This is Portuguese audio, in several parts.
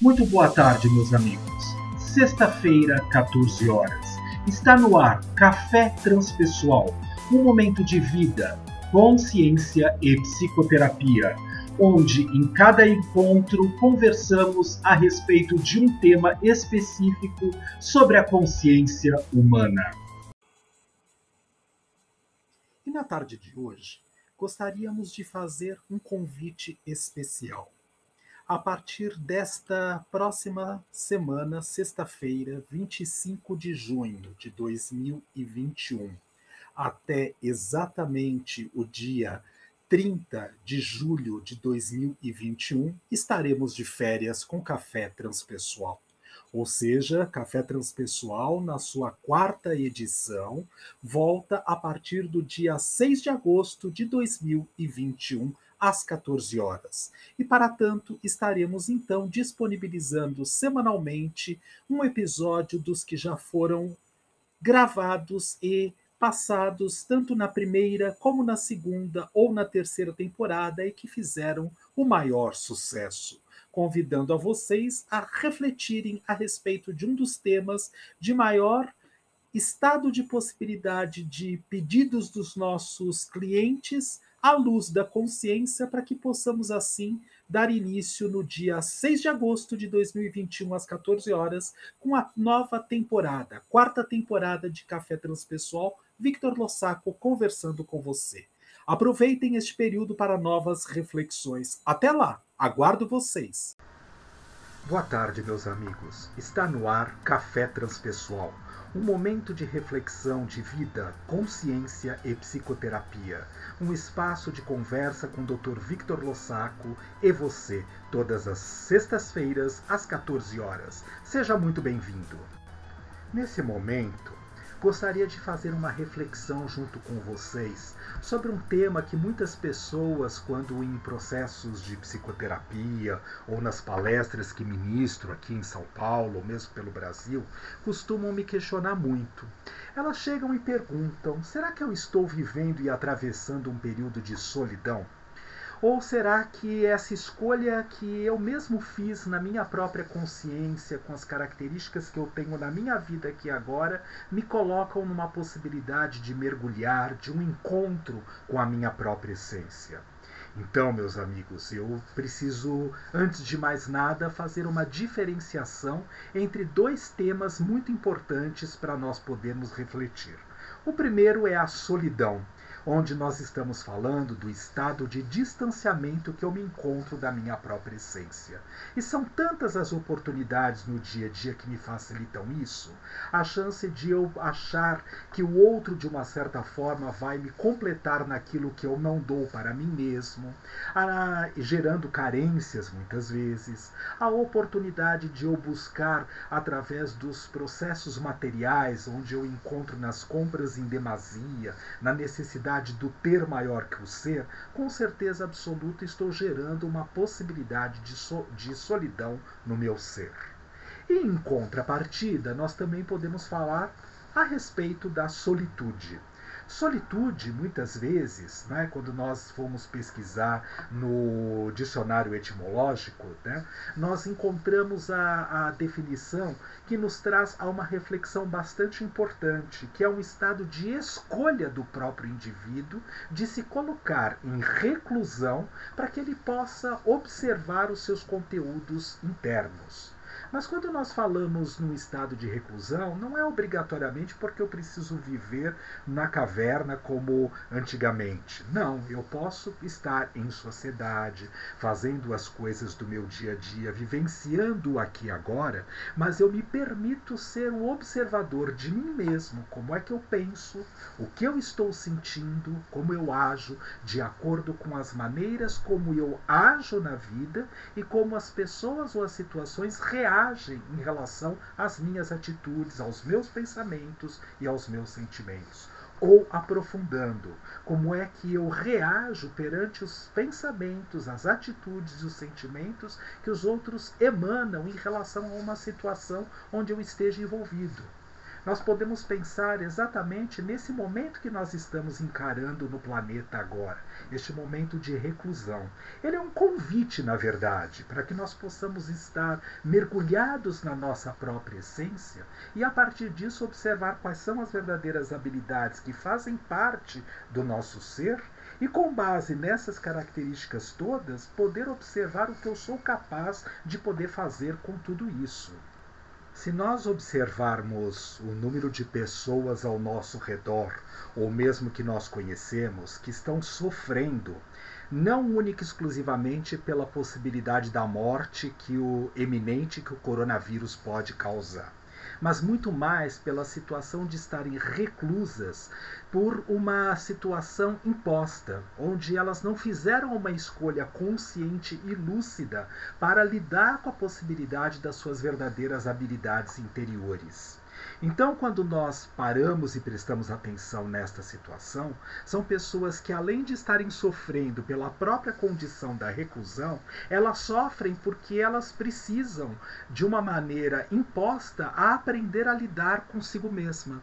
Muito boa tarde, meus amigos. Sexta-feira, 14 horas. Está no ar Café Transpessoal, um momento de vida, consciência e psicoterapia, onde em cada encontro conversamos a respeito de um tema específico sobre a consciência humana. E na tarde de hoje, gostaríamos de fazer um convite especial a partir desta próxima semana, sexta-feira, 25 de junho de 2021, até exatamente o dia 30 de julho de 2021, estaremos de férias com Café Transpessoal. Ou seja, Café Transpessoal, na sua quarta edição, volta a partir do dia 6 de agosto de 2021 às 14 horas. E para tanto, estaremos então disponibilizando semanalmente um episódio dos que já foram gravados e passados tanto na primeira como na segunda ou na terceira temporada e que fizeram o maior sucesso, convidando a vocês a refletirem a respeito de um dos temas de maior estado de possibilidade de pedidos dos nossos clientes à luz da consciência, para que possamos assim dar início no dia 6 de agosto de 2021, às 14 horas, com a nova temporada, a quarta temporada de Café Transpessoal, Victor Lossaco conversando com você. Aproveitem este período para novas reflexões. Até lá, aguardo vocês. Boa tarde, meus amigos. Está no ar Café Transpessoal um momento de reflexão de vida, consciência e psicoterapia. Um espaço de conversa com o Dr. Victor Lossaco e você, todas as sextas-feiras, às 14 horas. Seja muito bem-vindo. Nesse momento, gostaria de fazer uma reflexão junto com vocês sobre um tema que muitas pessoas, quando em processos de psicoterapia ou nas palestras que ministro aqui em São Paulo ou mesmo pelo Brasil, costumam me questionar muito. Elas chegam e perguntam: será que eu estou vivendo e atravessando um período de solidão? Ou será que essa escolha que eu mesmo fiz na minha própria consciência, com as características que eu tenho na minha vida aqui agora, me colocam numa possibilidade de mergulhar, de um encontro com a minha própria essência? Então, meus amigos, eu preciso, antes de mais nada, fazer uma diferenciação entre dois temas muito importantes para nós podermos refletir. O primeiro é a solidão onde nós estamos falando do estado de distanciamento que eu me encontro da minha própria essência. E são tantas as oportunidades no dia a dia que me facilitam isso, a chance de eu achar que o outro, de uma certa forma, vai me completar naquilo que eu não dou para mim mesmo, a, gerando carências muitas vezes, a oportunidade de eu buscar através dos processos materiais, onde eu encontro nas compras em demasia, na necessidade possibilidade do ter maior que o ser, com certeza absoluta estou gerando uma possibilidade de, so, de solidão no meu ser. E em contrapartida, nós também podemos falar a respeito da solitude. Solitude, muitas vezes, né, quando nós fomos pesquisar no dicionário etimológico, né, nós encontramos a, a definição que nos traz a uma reflexão bastante importante, que é um estado de escolha do próprio indivíduo de se colocar em reclusão para que ele possa observar os seus conteúdos internos. Mas quando nós falamos num estado de reclusão, não é obrigatoriamente porque eu preciso viver na caverna como antigamente. Não, eu posso estar em sociedade, fazendo as coisas do meu dia a dia, vivenciando aqui agora, mas eu me permito ser o observador de mim mesmo, como é que eu penso, o que eu estou sentindo, como eu ajo, de acordo com as maneiras como eu ajo na vida e como as pessoas ou as situações reagem em relação às minhas atitudes, aos meus pensamentos e aos meus sentimentos. Ou aprofundando, como é que eu reajo perante os pensamentos, as atitudes e os sentimentos que os outros emanam em relação a uma situação onde eu esteja envolvido. Nós podemos pensar exatamente nesse momento que nós estamos encarando no planeta agora, este momento de reclusão. Ele é um convite, na verdade, para que nós possamos estar mergulhados na nossa própria essência e, a partir disso, observar quais são as verdadeiras habilidades que fazem parte do nosso ser e, com base nessas características todas, poder observar o que eu sou capaz de poder fazer com tudo isso. Se nós observarmos o número de pessoas ao nosso redor, ou mesmo que nós conhecemos, que estão sofrendo, não única e exclusivamente pela possibilidade da morte que o eminente que o coronavírus pode causar, mas muito mais pela situação de estarem reclusas por uma situação imposta, onde elas não fizeram uma escolha consciente e lúcida para lidar com a possibilidade das suas verdadeiras habilidades interiores. Então, quando nós paramos e prestamos atenção nesta situação, são pessoas que, além de estarem sofrendo pela própria condição da reclusão, elas sofrem porque elas precisam, de uma maneira imposta, a aprender a lidar consigo mesma.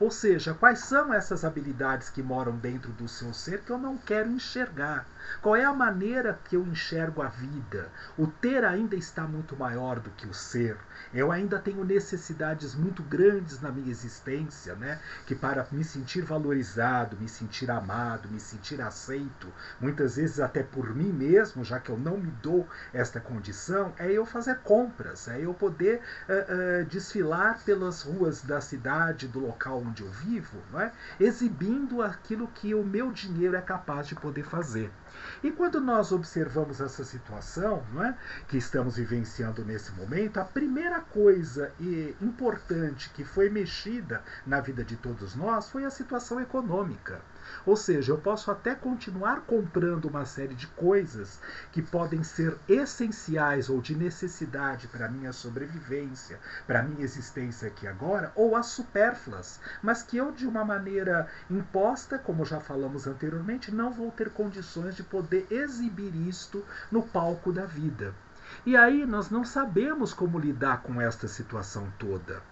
Ou seja, quais são essas habilidades que moram dentro do seu ser que eu não quero enxergar? Qual é a maneira que eu enxergo a vida? O ter ainda está muito maior do que o ser. Eu ainda tenho necessidades muito grandes na minha existência, né? Que para me sentir valorizado, me sentir amado, me sentir aceito, muitas vezes até por mim mesmo, já que eu não me dou esta condição, é eu fazer compras, é eu poder uh, uh, desfilar pelas ruas da cidade, do local onde eu vivo, não é? exibindo aquilo que o meu dinheiro é capaz de poder fazer. E quando nós observamos essa situação não é, que estamos vivenciando nesse momento, a primeira coisa importante que foi mexida na vida de todos nós foi a situação econômica. Ou seja, eu posso até continuar comprando uma série de coisas que podem ser essenciais ou de necessidade para minha sobrevivência, para a minha existência aqui agora, ou as supérfluas, mas que eu, de uma maneira imposta, como já falamos anteriormente, não vou ter condições de poder exibir isto no palco da vida. E aí nós não sabemos como lidar com esta situação toda.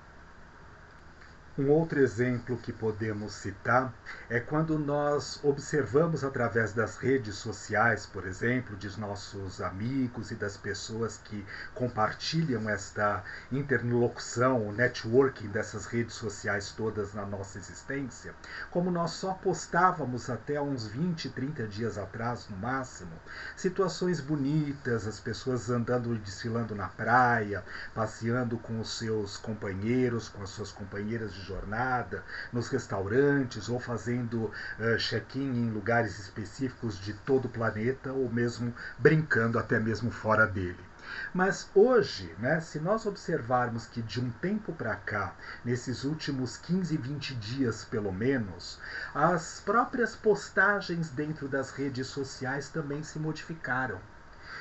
Um outro exemplo que podemos citar é quando nós observamos através das redes sociais, por exemplo, de nossos amigos e das pessoas que compartilham esta interlocução, o networking dessas redes sociais todas na nossa existência, como nós só postávamos até uns 20, 30 dias atrás, no máximo, situações bonitas, as pessoas andando e desfilando na praia, passeando com os seus companheiros, com as suas companheiras de jornada, nos restaurantes ou fazendo uh, check-in em lugares específicos de todo o planeta ou mesmo brincando até mesmo fora dele. Mas hoje, né, se nós observarmos que de um tempo para cá, nesses últimos 15, 20 dias pelo menos, as próprias postagens dentro das redes sociais também se modificaram.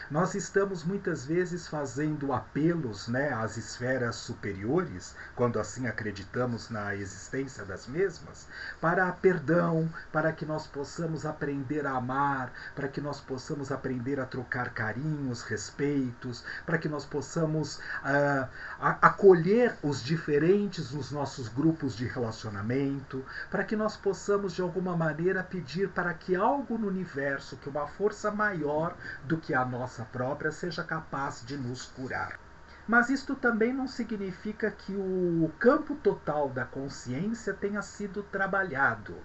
Nós estamos muitas vezes fazendo apelos né, às esferas superiores, quando assim acreditamos na existência das mesmas, para perdão, para que nós possamos aprender a amar, para que nós possamos aprender a trocar carinhos, respeitos, para que nós possamos uh, acolher os diferentes nos nossos grupos de relacionamento, para que nós possamos de alguma maneira pedir para que algo no universo, que uma força maior do que a nossa nossa própria seja capaz de nos curar. Mas isto também não significa que o campo total da consciência tenha sido trabalhado.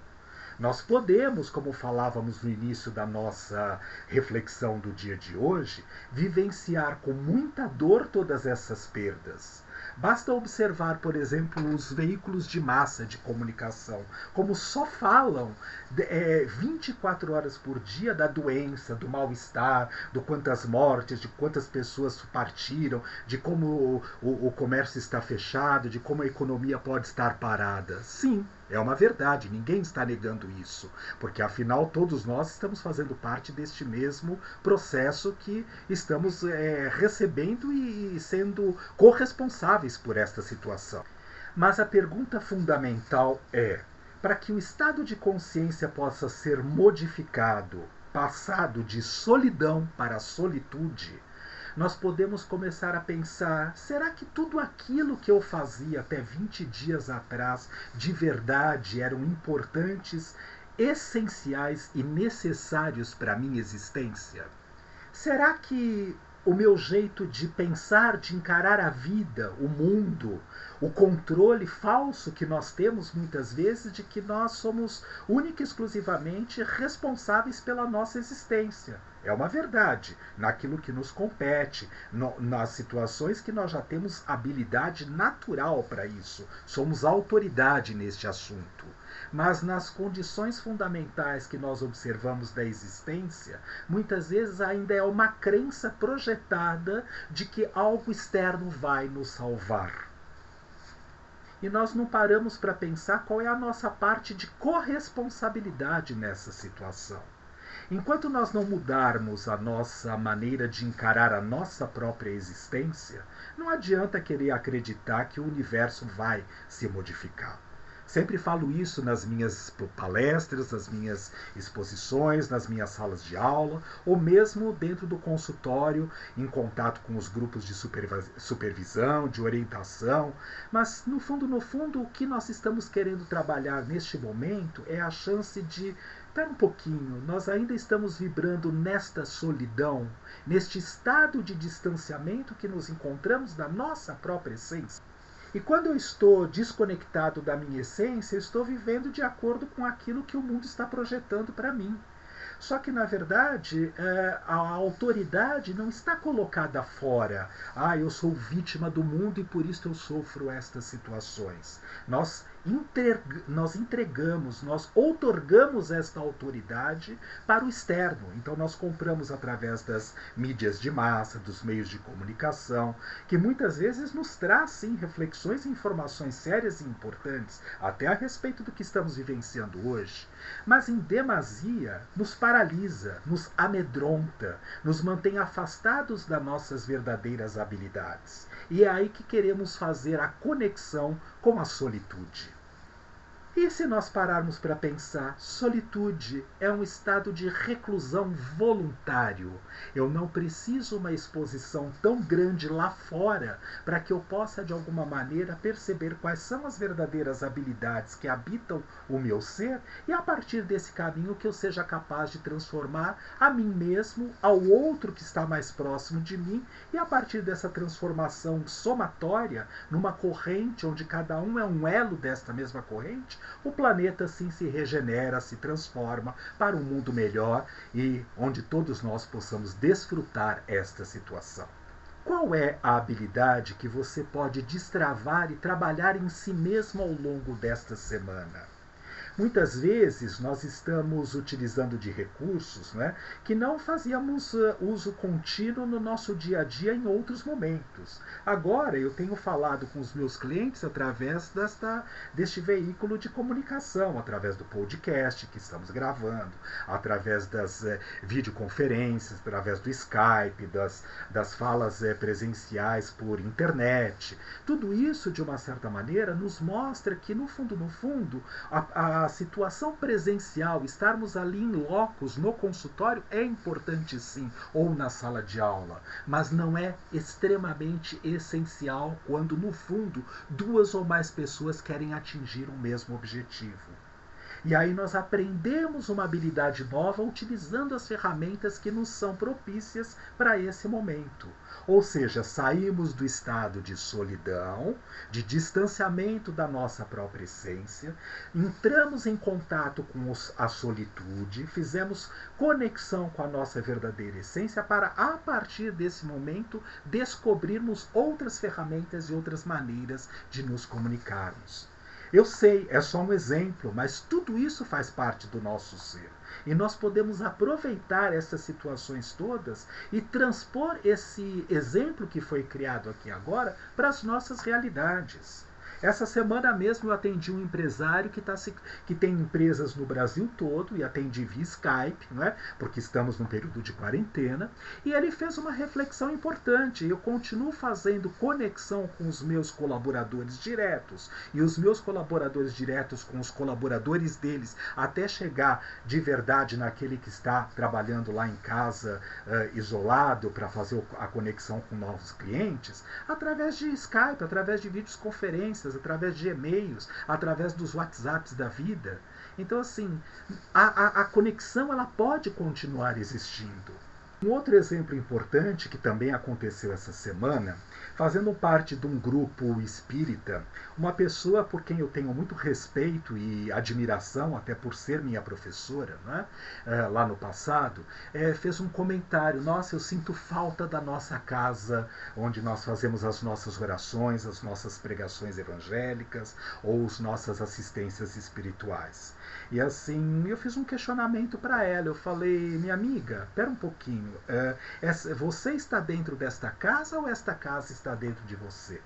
Nós podemos, como falávamos no início da nossa reflexão do dia de hoje, vivenciar com muita dor todas essas perdas. Basta observar, por exemplo, os veículos de massa de comunicação, como só falam é, 24 horas por dia da doença, do mal-estar, do quantas mortes, de quantas pessoas partiram, de como o, o, o comércio está fechado, de como a economia pode estar parada. Sim, é uma verdade, ninguém está negando isso, porque afinal todos nós estamos fazendo parte deste mesmo processo que estamos é, recebendo e sendo corresponsáveis por esta situação. Mas a pergunta fundamental é: para que o estado de consciência possa ser modificado, passado de solidão para solitude, nós podemos começar a pensar: será que tudo aquilo que eu fazia até 20 dias atrás de verdade eram importantes, essenciais e necessários para a minha existência? Será que o meu jeito de pensar, de encarar a vida, o mundo, o controle falso que nós temos muitas vezes de que nós somos única e exclusivamente responsáveis pela nossa existência. É uma verdade, naquilo que nos compete, no, nas situações que nós já temos habilidade natural para isso, somos autoridade neste assunto mas nas condições fundamentais que nós observamos da existência, muitas vezes ainda é uma crença projetada de que algo externo vai nos salvar. E nós não paramos para pensar qual é a nossa parte de corresponsabilidade nessa situação. Enquanto nós não mudarmos a nossa maneira de encarar a nossa própria existência, não adianta querer acreditar que o universo vai se modificar. Sempre falo isso nas minhas palestras, nas minhas exposições, nas minhas salas de aula, ou mesmo dentro do consultório, em contato com os grupos de supervisão, de orientação. Mas, no fundo, no fundo, o que nós estamos querendo trabalhar neste momento é a chance de um pouquinho, nós ainda estamos vibrando nesta solidão, neste estado de distanciamento que nos encontramos da nossa própria essência. E quando eu estou desconectado da minha essência, eu estou vivendo de acordo com aquilo que o mundo está projetando para mim. Só que, na verdade, é, a autoridade não está colocada fora. Ah, eu sou vítima do mundo e por isso eu sofro estas situações. Nós nós entregamos, nós outorgamos esta autoridade para o externo. Então nós compramos através das mídias de massa, dos meios de comunicação, que muitas vezes nos trazem reflexões e informações sérias e importantes, até a respeito do que estamos vivenciando hoje. Mas em demasia nos paralisa, nos amedronta, nos mantém afastados das nossas verdadeiras habilidades. E é aí que queremos fazer a conexão com a solitude. E se nós pararmos para pensar, solitude é um estado de reclusão voluntário. Eu não preciso uma exposição tão grande lá fora para que eu possa de alguma maneira perceber quais são as verdadeiras habilidades que habitam o meu ser e a partir desse caminho que eu seja capaz de transformar a mim mesmo, ao outro que está mais próximo de mim e a partir dessa transformação somatória numa corrente onde cada um é um elo desta mesma corrente, o planeta sim se regenera, se transforma para um mundo melhor e onde todos nós possamos desfrutar esta situação. Qual é a habilidade que você pode destravar e trabalhar em si mesmo ao longo desta semana? Muitas vezes nós estamos utilizando de recursos né, que não fazíamos uh, uso contínuo no nosso dia a dia em outros momentos. Agora eu tenho falado com os meus clientes através desta, deste veículo de comunicação, através do podcast que estamos gravando, através das uh, videoconferências, através do Skype, das, das falas uh, presenciais por internet. Tudo isso, de uma certa maneira, nos mostra que, no fundo, no fundo, a, a situação presencial, estarmos ali em locos, no consultório, é importante sim, ou na sala de aula, mas não é extremamente essencial quando, no fundo, duas ou mais pessoas querem atingir o mesmo objetivo. E aí nós aprendemos uma habilidade nova utilizando as ferramentas que nos são propícias para esse momento. Ou seja, saímos do estado de solidão, de distanciamento da nossa própria essência, entramos em contato com os, a solitude, fizemos conexão com a nossa verdadeira essência para, a partir desse momento, descobrirmos outras ferramentas e outras maneiras de nos comunicarmos. Eu sei, é só um exemplo, mas tudo isso faz parte do nosso ser. E nós podemos aproveitar essas situações todas e transpor esse exemplo que foi criado aqui agora para as nossas realidades. Essa semana mesmo eu atendi um empresário que, tá, que tem empresas no Brasil todo e atendi via Skype, não é? porque estamos num período de quarentena, e ele fez uma reflexão importante. Eu continuo fazendo conexão com os meus colaboradores diretos e os meus colaboradores diretos com os colaboradores deles até chegar de verdade naquele que está trabalhando lá em casa, uh, isolado, para fazer a conexão com novos clientes, através de Skype, através de videoconferências, através de e-mails, através dos WhatsApps da vida. Então, assim, a, a, a conexão ela pode continuar existindo. Um outro exemplo importante que também aconteceu essa semana, fazendo parte de um grupo espírita, uma pessoa por quem eu tenho muito respeito e admiração, até por ser minha professora, né, lá no passado, é, fez um comentário: Nossa, eu sinto falta da nossa casa, onde nós fazemos as nossas orações, as nossas pregações evangélicas ou as nossas assistências espirituais. E assim, eu fiz um questionamento para ela. Eu falei, minha amiga, espera um pouquinho. É, você está dentro desta casa ou esta casa está dentro de você?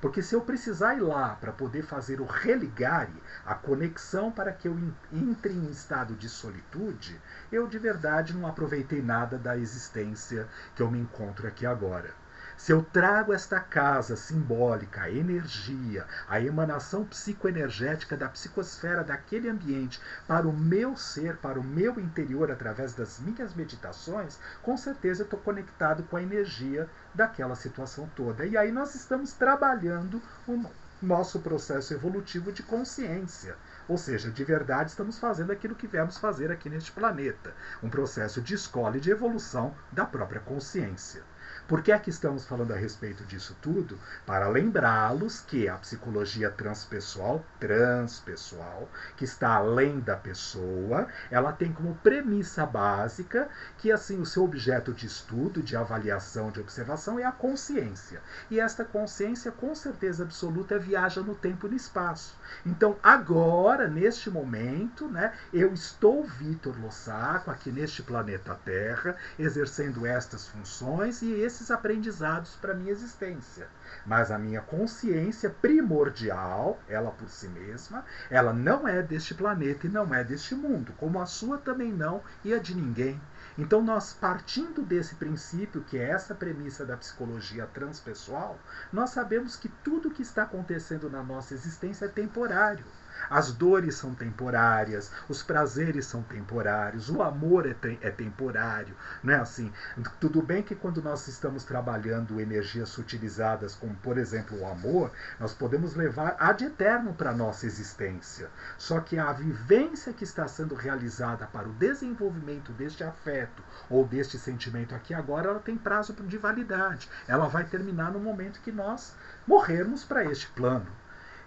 Porque se eu precisar ir lá para poder fazer o religare, a conexão para que eu entre em estado de solitude, eu de verdade não aproveitei nada da existência que eu me encontro aqui agora. Se eu trago esta casa simbólica, a energia, a emanação psicoenergética da psicosfera daquele ambiente para o meu ser, para o meu interior, através das minhas meditações, com certeza eu estou conectado com a energia daquela situação toda. E aí nós estamos trabalhando o nosso processo evolutivo de consciência. Ou seja, de verdade estamos fazendo aquilo que viemos fazer aqui neste planeta. Um processo de escola e de evolução da própria consciência. Por que é que estamos falando a respeito disso tudo? Para lembrá-los que a psicologia transpessoal, transpessoal, que está além da pessoa, ela tem como premissa básica que assim o seu objeto de estudo, de avaliação, de observação é a consciência. E esta consciência, com certeza absoluta, viaja no tempo e no espaço. Então, agora, neste momento, né, eu estou Vitor Lossaco aqui neste planeta Terra, exercendo estas funções e esse esses aprendizados para minha existência. Mas a minha consciência primordial, ela por si mesma, ela não é deste planeta e não é deste mundo, como a sua também não e a de ninguém. Então, nós partindo desse princípio, que é essa premissa da psicologia transpessoal, nós sabemos que tudo que está acontecendo na nossa existência é temporário. As dores são temporárias, os prazeres são temporários, o amor é, te é temporário. Não é assim? Tudo bem que quando nós estamos trabalhando energias sutilizadas, como por exemplo o amor, nós podemos levar ad eterno para a nossa existência. Só que a vivência que está sendo realizada para o desenvolvimento deste afeto ou deste sentimento aqui agora, ela tem prazo de validade. Ela vai terminar no momento que nós morrermos para este plano.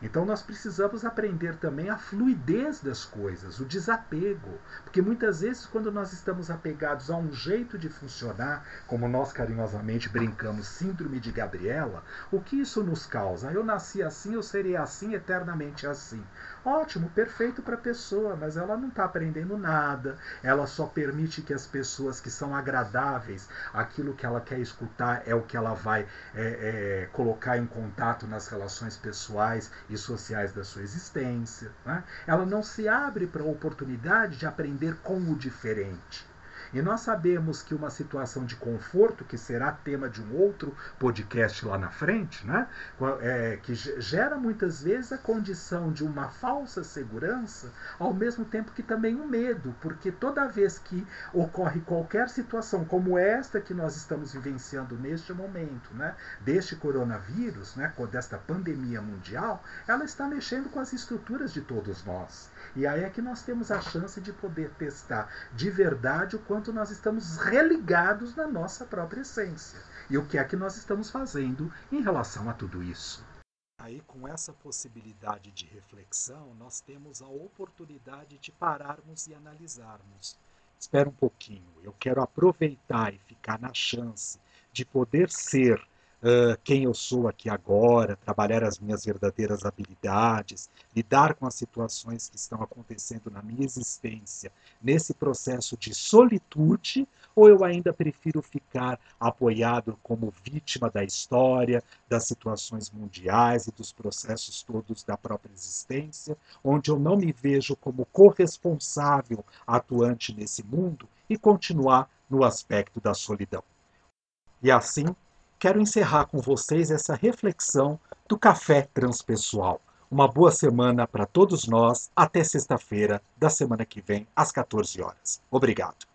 Então nós precisamos aprender também a fluidez das coisas, o desapego. Porque muitas vezes, quando nós estamos apegados a um jeito de funcionar, como nós carinhosamente brincamos, síndrome de Gabriela, o que isso nos causa? Eu nasci assim, eu serei assim, eternamente assim. Ótimo, perfeito para a pessoa, mas ela não está aprendendo nada, ela só permite que as pessoas que são agradáveis, aquilo que ela quer escutar é o que ela vai é, é, colocar em contato nas relações pessoais e sociais da sua existência. Né? Ela não se abre para a oportunidade de aprender com o diferente. E nós sabemos que uma situação de conforto, que será tema de um outro podcast lá na frente, né? É, que gera muitas vezes a condição de uma falsa segurança, ao mesmo tempo que também um medo, porque toda vez que ocorre qualquer situação como esta que nós estamos vivenciando neste momento, né? deste coronavírus, né? desta pandemia mundial, ela está mexendo com as estruturas de todos nós. E aí é que nós temos a chance de poder testar de verdade o quanto nós estamos religados na nossa própria essência. E o que é que nós estamos fazendo em relação a tudo isso. Aí, com essa possibilidade de reflexão, nós temos a oportunidade de pararmos e analisarmos. Espera um pouquinho, eu quero aproveitar e ficar na chance de poder ser uh, quem eu sou aqui agora, trabalhar as minhas verdadeiras habilidades, lidar com as situações que estão acontecendo na minha existência, nesse processo de solitude, ou eu ainda prefiro ficar apoiado como vítima da história, das situações mundiais e dos processos todos da própria existência, onde eu não me vejo como corresponsável atuante nesse mundo e continuar no aspecto da solidão. E assim, quero encerrar com vocês essa reflexão do café transpessoal. Uma boa semana para todos nós. Até sexta-feira da semana que vem, às 14 horas. Obrigado.